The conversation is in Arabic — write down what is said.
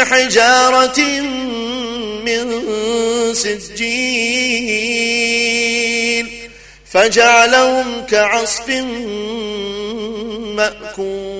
بحجارة من سجين فجعلهم كعصف مأكول.